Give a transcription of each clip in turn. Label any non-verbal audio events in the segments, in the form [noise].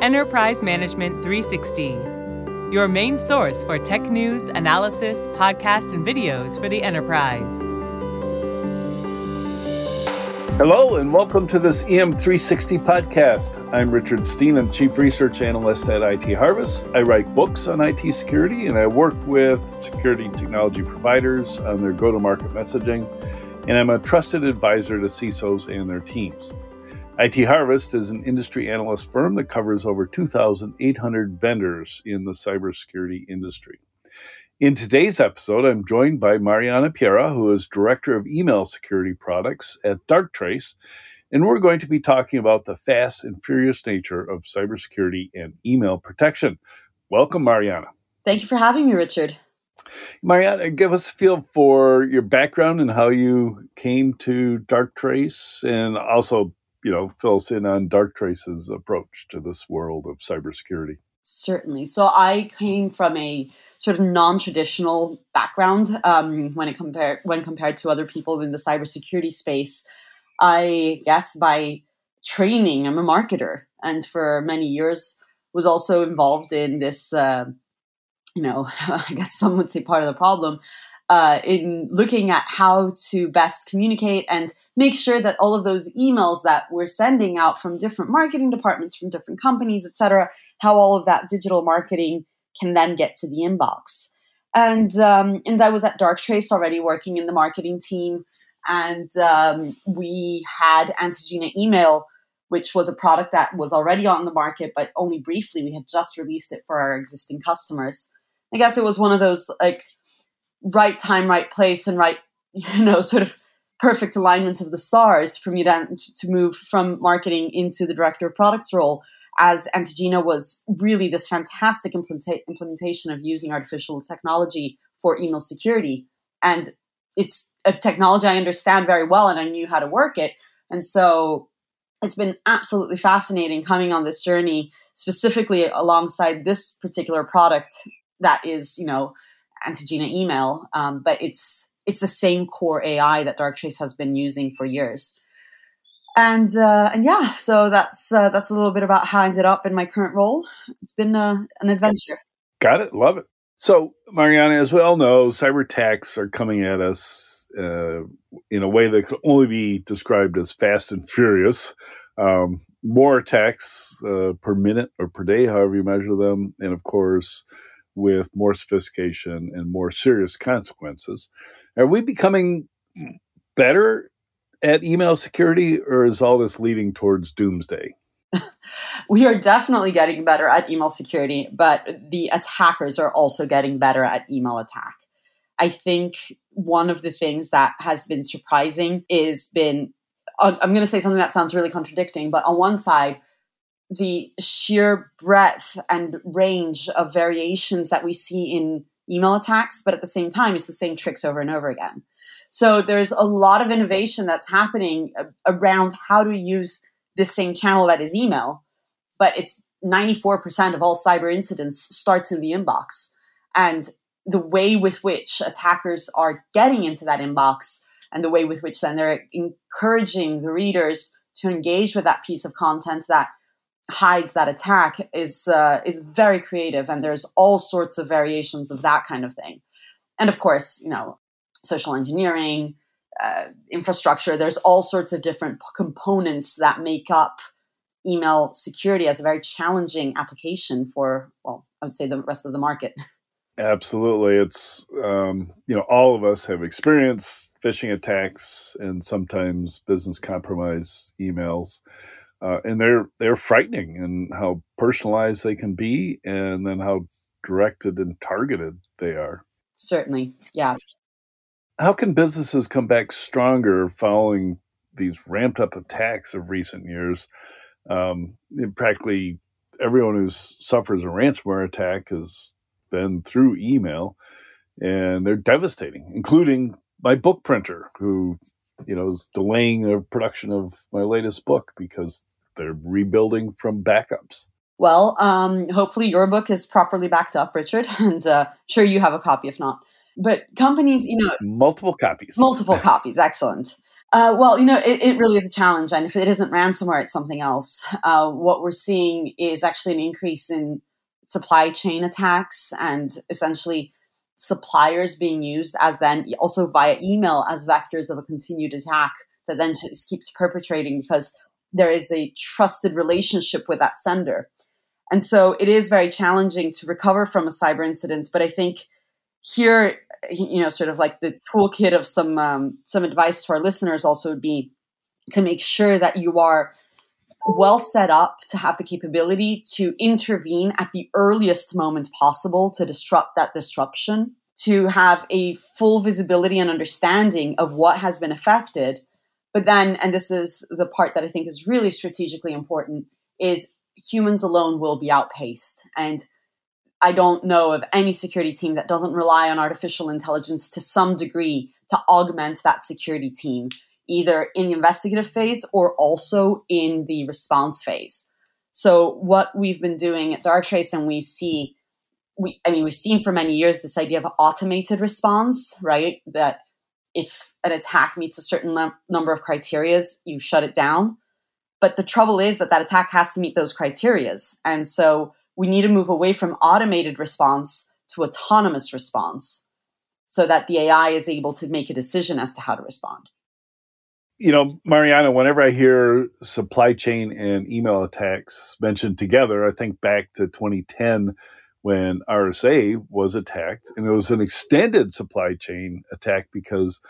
Enterprise Management 360, your main source for tech news, analysis, podcasts, and videos for the enterprise. Hello, and welcome to this EM360 podcast. I'm Richard Stiennon. I'm Chief Research Analyst at IT Harvest. I write books on IT security, and I work with security technology providers on their go to market messaging, and I'm a trusted advisor to CISOs and their teams. IT Harvest is an industry analyst firm that covers over 2,800 vendors in the cybersecurity industry. In today's episode, I'm joined by Mariana Pereira, who is Director of Email Security Products at Darktrace, and we're going to be talking about the fast and furious nature of cybersecurity and email protection. Welcome, Mariana. Thank you for having me, Richard. Mariana, give us a feel for your background and how you came to Darktrace, and also you know, fill us in on Darktrace's approach to this world of cybersecurity. Certainly. So I came from a sort of non-traditional background um, when it compared when compared to other people in the cybersecurity space. I guess by training, I'm a marketer, and for many years was also involved in this. Uh, you know, [laughs] I guess some would say part of the problem uh, in looking at how to best communicate and make sure that all of those emails that we're sending out from different marketing departments, from different companies, etc., how all of that digital marketing can then get to the inbox. And um, and I was at Darktrace already working in the marketing team, and um, we had Antigena Email, which was a product that was already on the market, but only briefly. We had just released it for our existing customers. I guess it was one of those like right time, right place, and right, [laughs] you know, sort of perfect alignment of the stars for me to, to move from marketing into the director of products role as Antigena was really this fantastic implementa- implementation of using artificial technology for email security. And it's a technology I understand very well and I knew how to work it. And so it's been absolutely fascinating coming on this journey, specifically alongside this particular product that is, you know, Antigena email, um, but it's it's the same core AI that Darktrace has been using for years. And uh, and yeah, so that's uh, that's a little bit about how I ended up in my current role. It's been uh, an adventure. Got it, love it. So, Mariana, as we all know, cyber attacks are coming at us uh, in a way that could only be described as fast and furious. Um, more attacks uh, per minute or per day, however you measure them, and of course, with more sophistication and more serious consequences. Are we becoming better at email security, or is all this leading towards doomsday? [laughs] we are definitely getting better at email security, but the attackers are also getting better at email attack. I think one of the things that has been surprising is been I'm going to say something that sounds really contradicting, but on one side, the sheer breadth and range of variations that we see in email attacks, but at the same time, it's the same tricks over and over again. So there's a lot of innovation that's happening uh, around how to use this same channel that is email, but it's 94% of all cyber incidents starts in the inbox. And the way with which attackers are getting into that inbox and the way with which then they're encouraging the readers to engage with that piece of content that hides that attack is uh, is very creative, and there's all sorts of variations of that kind of thing. And of course, you know, social engineering, uh, infrastructure. There's all sorts of different components that make up email security as a very challenging application for, well, I would say the rest of the market. [laughs] Absolutely, it's um, you know all of us have experienced phishing attacks and sometimes business compromise emails uh, and they're they're frightening and how personalized they can be, and then how directed and targeted they are. Certainly, yeah. How can businesses come back stronger following these ramped up attacks of recent years? Um, practically everyone who suffers a ransomware attack has been through email, and they're devastating, including my book printer, who you know is delaying the production of my latest book because they're rebuilding from backups. Well, um, hopefully your book is properly backed up, Richard, [laughs] and uh, sure you have a copy if not. But companies, you know, multiple copies, multiple [laughs] copies, excellent. Uh, well, you know, it, it, really is a challenge. And if it isn't ransomware, it's something else. Uh, what we're seeing is actually an increase in supply chain attacks and essentially suppliers being used as then also via email as vectors of a continued attack that then just keeps perpetrating because there is a trusted relationship with that sender. And so it is very challenging to recover from a cyber incident. But I think here, you know, sort of like the toolkit of some um, some advice to our listeners also would be to make sure that you are well set up to have the capability to intervene at the earliest moment possible to disrupt that disruption, to have a full visibility and understanding of what has been affected. But then, and this is the part that I think is really strategically important, is humans alone will be outpaced. And I don't know of any security team that doesn't rely on artificial intelligence to some degree to augment that security team, either in the investigative phase or also in the response phase. So, what we've been doing at Darktrace, and we see, we, I mean, we've seen for many years this idea of automated response, right? That if an attack meets a certain num- number of criterias, you shut it down. But the trouble is that that attack has to meet those criterias. And so we need to move away from automated response to autonomous response so that the AI is able to make a decision as to how to respond. You know, Mariana, whenever I hear supply chain and email attacks mentioned together, I think back to 2010 when RSA was attacked, and it was an extended supply chain attack because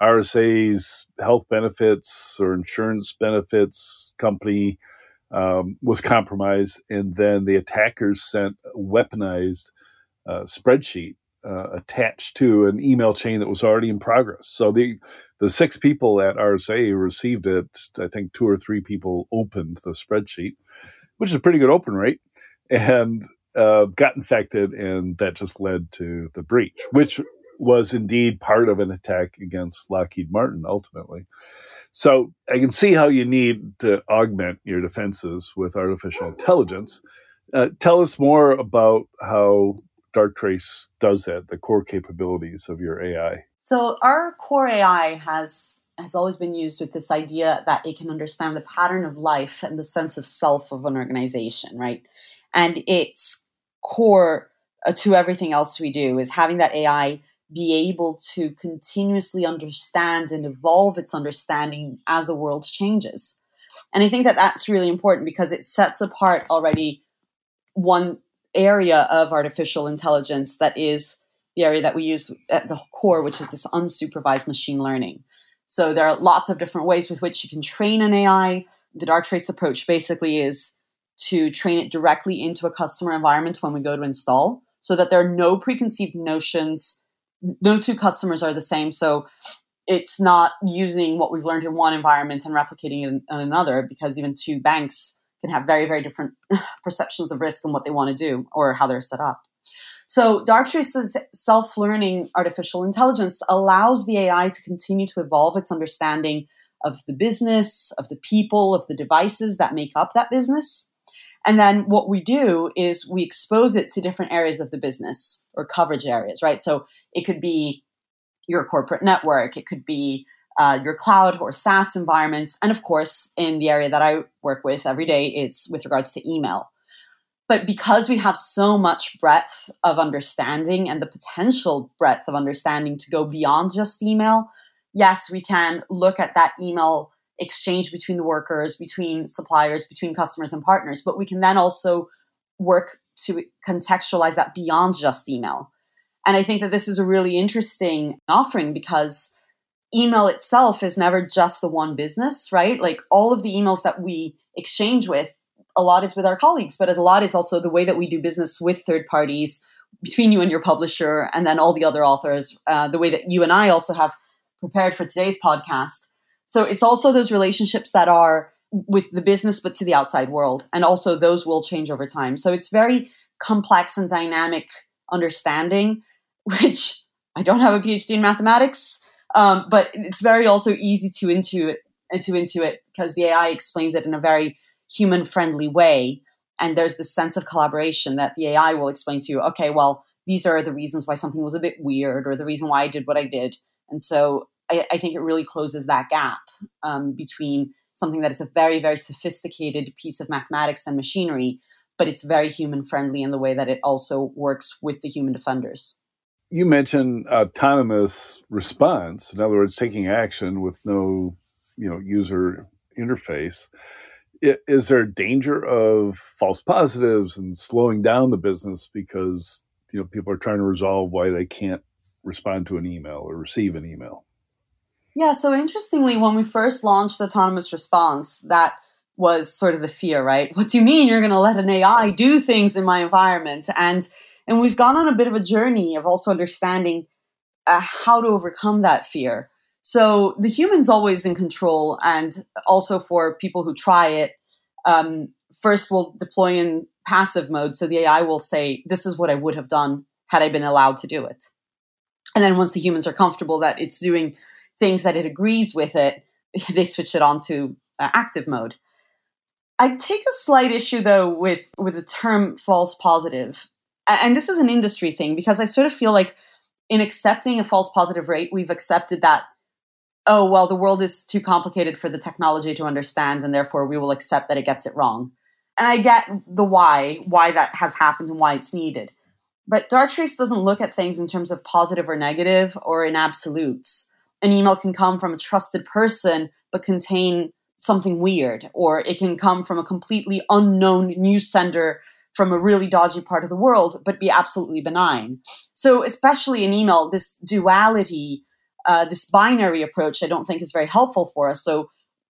RSA's health benefits or insurance benefits company um, was compromised, and then the attackers sent a weaponized uh, spreadsheet uh, attached to an email chain that was already in progress. So the the six people at RSA received it. I think two or three people opened the spreadsheet, which is a pretty good open rate, and uh, got infected, and that just led to the breach, which was indeed part of an attack against Lockheed Martin ultimately. So I can see how you need to augment your defenses with artificial intelligence. Uh, tell us more about how Darktrace does that, the core capabilities of your AI. So our core AI has has always been used with this idea that it can understand the pattern of life and the sense of self of an organization, right? And its core uh, to everything else we do is having that AI be able to continuously understand and evolve its understanding as the world changes. And I think that that's really important because it sets apart already one area of artificial intelligence that is the area that we use at the core, which is this unsupervised machine learning. So there are lots of different ways with which you can train an AI. The Darktrace approach basically is to train it directly into a customer environment when we go to install so that there are no preconceived notions no two customers are the same. So it's not using what we've learned in one environment and replicating it in, in another because even two banks can have very, very different [sighs] perceptions of risk and what they want to do or how they're set up. So Darktrace's self-learning artificial intelligence allows the AI to continue to evolve its understanding of the business, of the people, of the devices that make up that business. And then what we do is we expose it to different areas of the business or coverage areas, right? So it could be your corporate network, it could be uh, your cloud or SaaS environments. And of course, in the area that I work with every day, it's with regards to email. But because we have so much breadth of understanding and the potential breadth of understanding to go beyond just email, yes, we can look at that email exchange between the workers, between suppliers, between customers and partners. But we can then also work to contextualize that beyond just email. And I think that this is a really interesting offering because email itself is never just the one business, right? Like all of the emails that we exchange with, a lot is with our colleagues, but a lot is also the way that we do business with third parties between you and your publisher, and then all the other authors, uh, the way that you and I also have prepared for today's podcast. So it's also those relationships that are with the business, but to the outside world. And also those will change over time. So it's very complex and dynamic understanding, [laughs] which I don't have a PhD in mathematics, um, but it's very also easy to intuit, to intuit because the AI explains it in a very human friendly way. And there's this sense of collaboration that the AI will explain to you, okay, well, these are the reasons why something was a bit weird or the reason why I did what I did. And so I, I, think it really closes that gap um, between something that is a very, very sophisticated piece of mathematics and machinery, but it's very human friendly in the way that it also works with the human defenders. You mentioned autonomous response, in other words, taking action with no, you know, user interface. Is there danger of false positives and slowing down the business because you know people are trying to resolve why they can't respond to an email or receive an email? Yeah, so interestingly, when we first launched autonomous response, that was sort of the fear, right? What do you mean you're going to let an AI do things in my environment? And and we've gone on a bit of a journey of also understanding uh, how to overcome that fear. So the human's always in control, and also for people who try it, um, first we'll deploy in passive mode. So the AI will say, "This is what I would have done had I been allowed to do it." And then once the humans are comfortable that it's doing things that it agrees with it, [laughs] they switch it on to uh, active mode. I take a slight issue though with with the term false positive. And this is an industry thing because I sort of feel like in accepting a false positive rate, we've accepted that oh well the world is too complicated for the technology to understand and therefore we will accept that it gets it wrong. And I get the why, why that has happened and why it's needed. But Darktrace doesn't look at things in terms of positive or negative or in absolutes. An email can come from a trusted person but contain something weird, or it can come from a completely unknown news sender from a really dodgy part of the world, but be absolutely benign. So, especially in email, this duality, uh, this binary approach, I don't think is very helpful for us. So,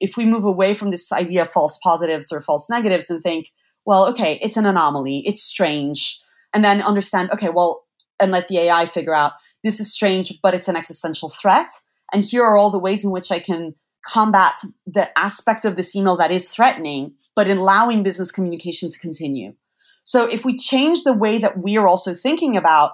if we move away from this idea of false positives or false negatives and think, well, okay, it's an anomaly, it's strange, and then understand, okay, well, and let the AI figure out this is strange, but it's an existential threat. And here are all the ways in which I can combat the aspect of this email that is threatening, but allowing business communication to continue. So if we change the way that we are also thinking about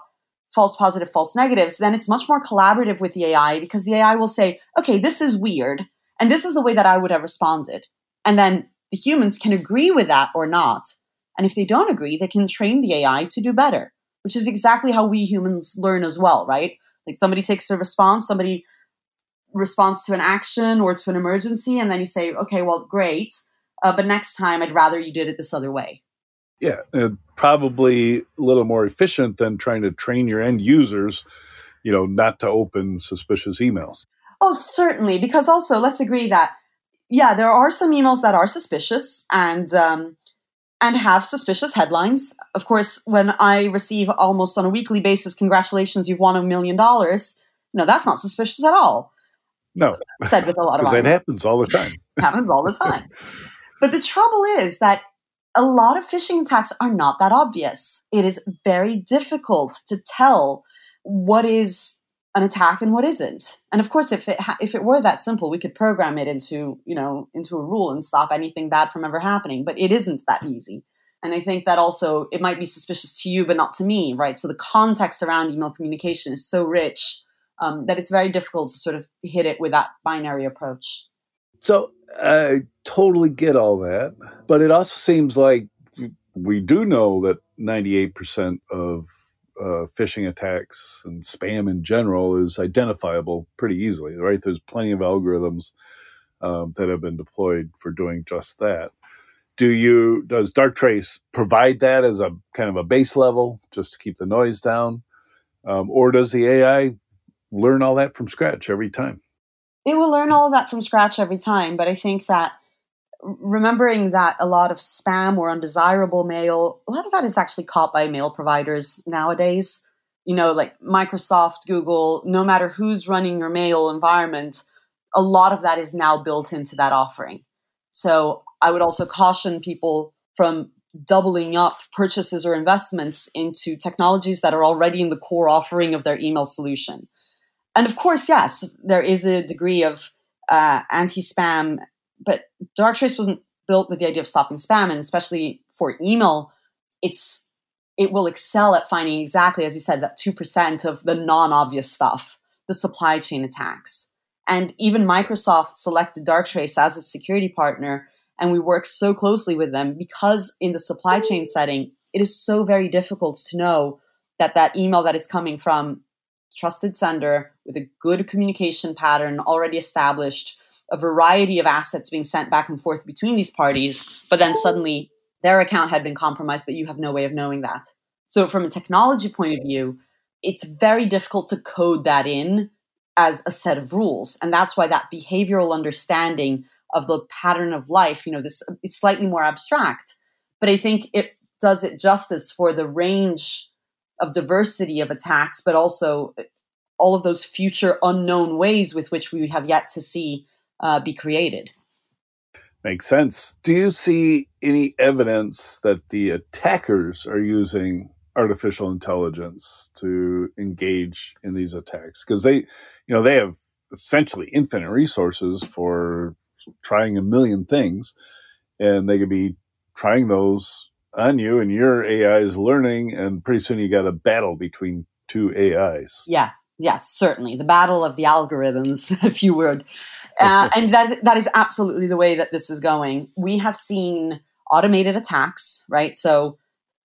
false positive, false negatives, then it's much more collaborative with the AI because the AI will say, okay, this is weird. And this is the way that I would have responded. And then the humans can agree with that or not. And if they don't agree, they can train the AI to do better, which is exactly how we humans learn as well, right? Like somebody takes a response, somebody responds to an action or to an emergency, and then you say, okay, well, great, uh, but next time I'd rather you did it this other way. Yeah, uh, probably a little more efficient than trying to train your end users, you know, not to open suspicious emails. Oh, certainly, because also let's agree that yeah, there are some emails that are suspicious and um, and have suspicious headlines. Of course, when I receive almost on a weekly basis, "Congratulations, you've won a million dollars," no, that's not suspicious at all. No. Said with a lot of Because that happens all the time. [laughs] happens all the time. But the trouble is that a lot of phishing attacks are not that obvious. It is very difficult to tell what is an attack and what isn't. And of course, if it ha- if it were that simple, we could program it into you know into a rule and stop anything bad from ever happening. But it isn't that easy. And I think that also it might be suspicious to you, but not to me, right? So the context around email communication is so rich um, that it's very difficult to sort of hit it with that binary approach. So I totally get all that, but it also seems like we do know that 98% of uh, phishing attacks and spam in general is identifiable pretty easily, right? There's plenty of algorithms um, that have been deployed for doing just that. Do you does Darktrace provide that as a kind of a base level just to keep the noise down, um, or does the AI learn all that from scratch every time. It will learn all that from scratch every time, but I think that remembering that a lot of spam or undesirable mail, a lot of that is actually caught by mail providers nowadays. You know, like Microsoft, Google, no matter who's running your mail environment, a lot of that is now built into that offering. So I would also caution people from doubling up purchases or investments into technologies that are already in the core offering of their email solution and of course, yes, there is a degree of uh, anti-spam, but Darktrace wasn't built with the idea of stopping spam, and especially for email, it's it will excel at finding exactly, as you said, that two percent of the non-obvious stuff, the supply chain attacks. And even Microsoft selected Darktrace as its security partner, and we work so closely with them because in the supply chain setting, it is so very difficult to know that that email that is coming from trusted sender with a good communication pattern already established, a variety of assets being sent back and forth between these parties, but then suddenly their account had been compromised, but you have no way of knowing that. So, from a technology point of view, it's very difficult to code that in as a set of rules. And that's why that behavioral understanding of the pattern of life, you know, this it's slightly more abstract, but I think it does it justice for the range of diversity of attacks, but also all of those future unknown ways with which we have yet to see uh, be created. Makes sense. Do you see any evidence that the attackers are using artificial intelligence to engage in these attacks? Because they, you know, they have essentially infinite resources for trying a million things, and they could be trying those on you, and your AI is learning, and pretty soon you got a battle between two AIs. Yeah, yes, certainly the battle of the algorithms, [laughs] if you would, uh, and that is, that is absolutely the way that this is going. We have seen automated attacks, right? So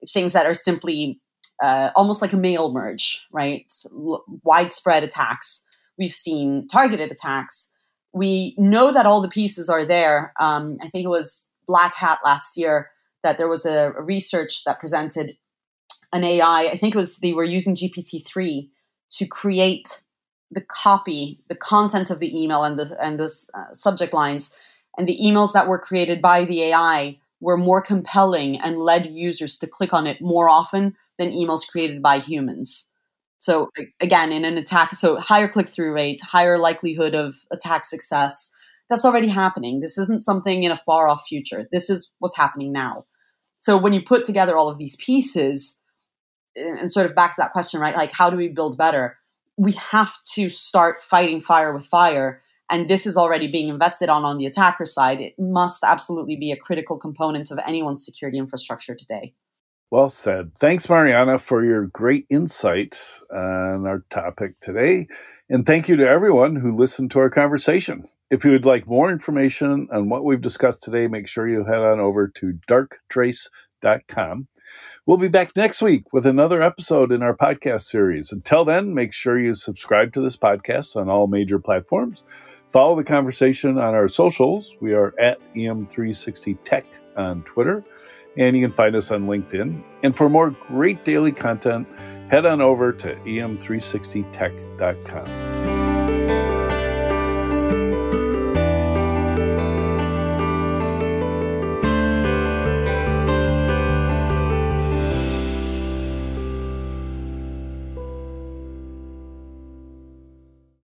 things that are simply uh, almost like a mail merge, right? L- widespread attacks. We've seen targeted attacks. We know that all the pieces are there. Um, I think it was Black Hat last year that there was a, a research that presented an AI. I think it was they were using GPT three to create the copy, the content of the email, and the and the uh, subject lines, and the emails that were created by the AI were more compelling and led users to click on it more often than emails created by humans. So again, in an attack, so higher click through rate, higher likelihood of attack success. That's already happening. This isn't something in a far off future. This is what's happening now. So when you put together all of these pieces, and sort of back to that question, right? Like, how do we build better? We have to start fighting fire with fire. And this is already being invested on on the attacker side. It must absolutely be a critical component of anyone's security infrastructure today. Well said. Thanks, Mariana, for your great insights on our topic today. And thank you to everyone who listened to our conversation. If you would like more information on what we've discussed today, make sure you head on over to darktrace.com. We'll be back next week with another episode in our podcast series. Until then, make sure you subscribe to this podcast on all major platforms. Follow the conversation on our socials. We are at EM360Tech on Twitter, and you can find us on LinkedIn. And for more great daily content, head on over to em360tech.com.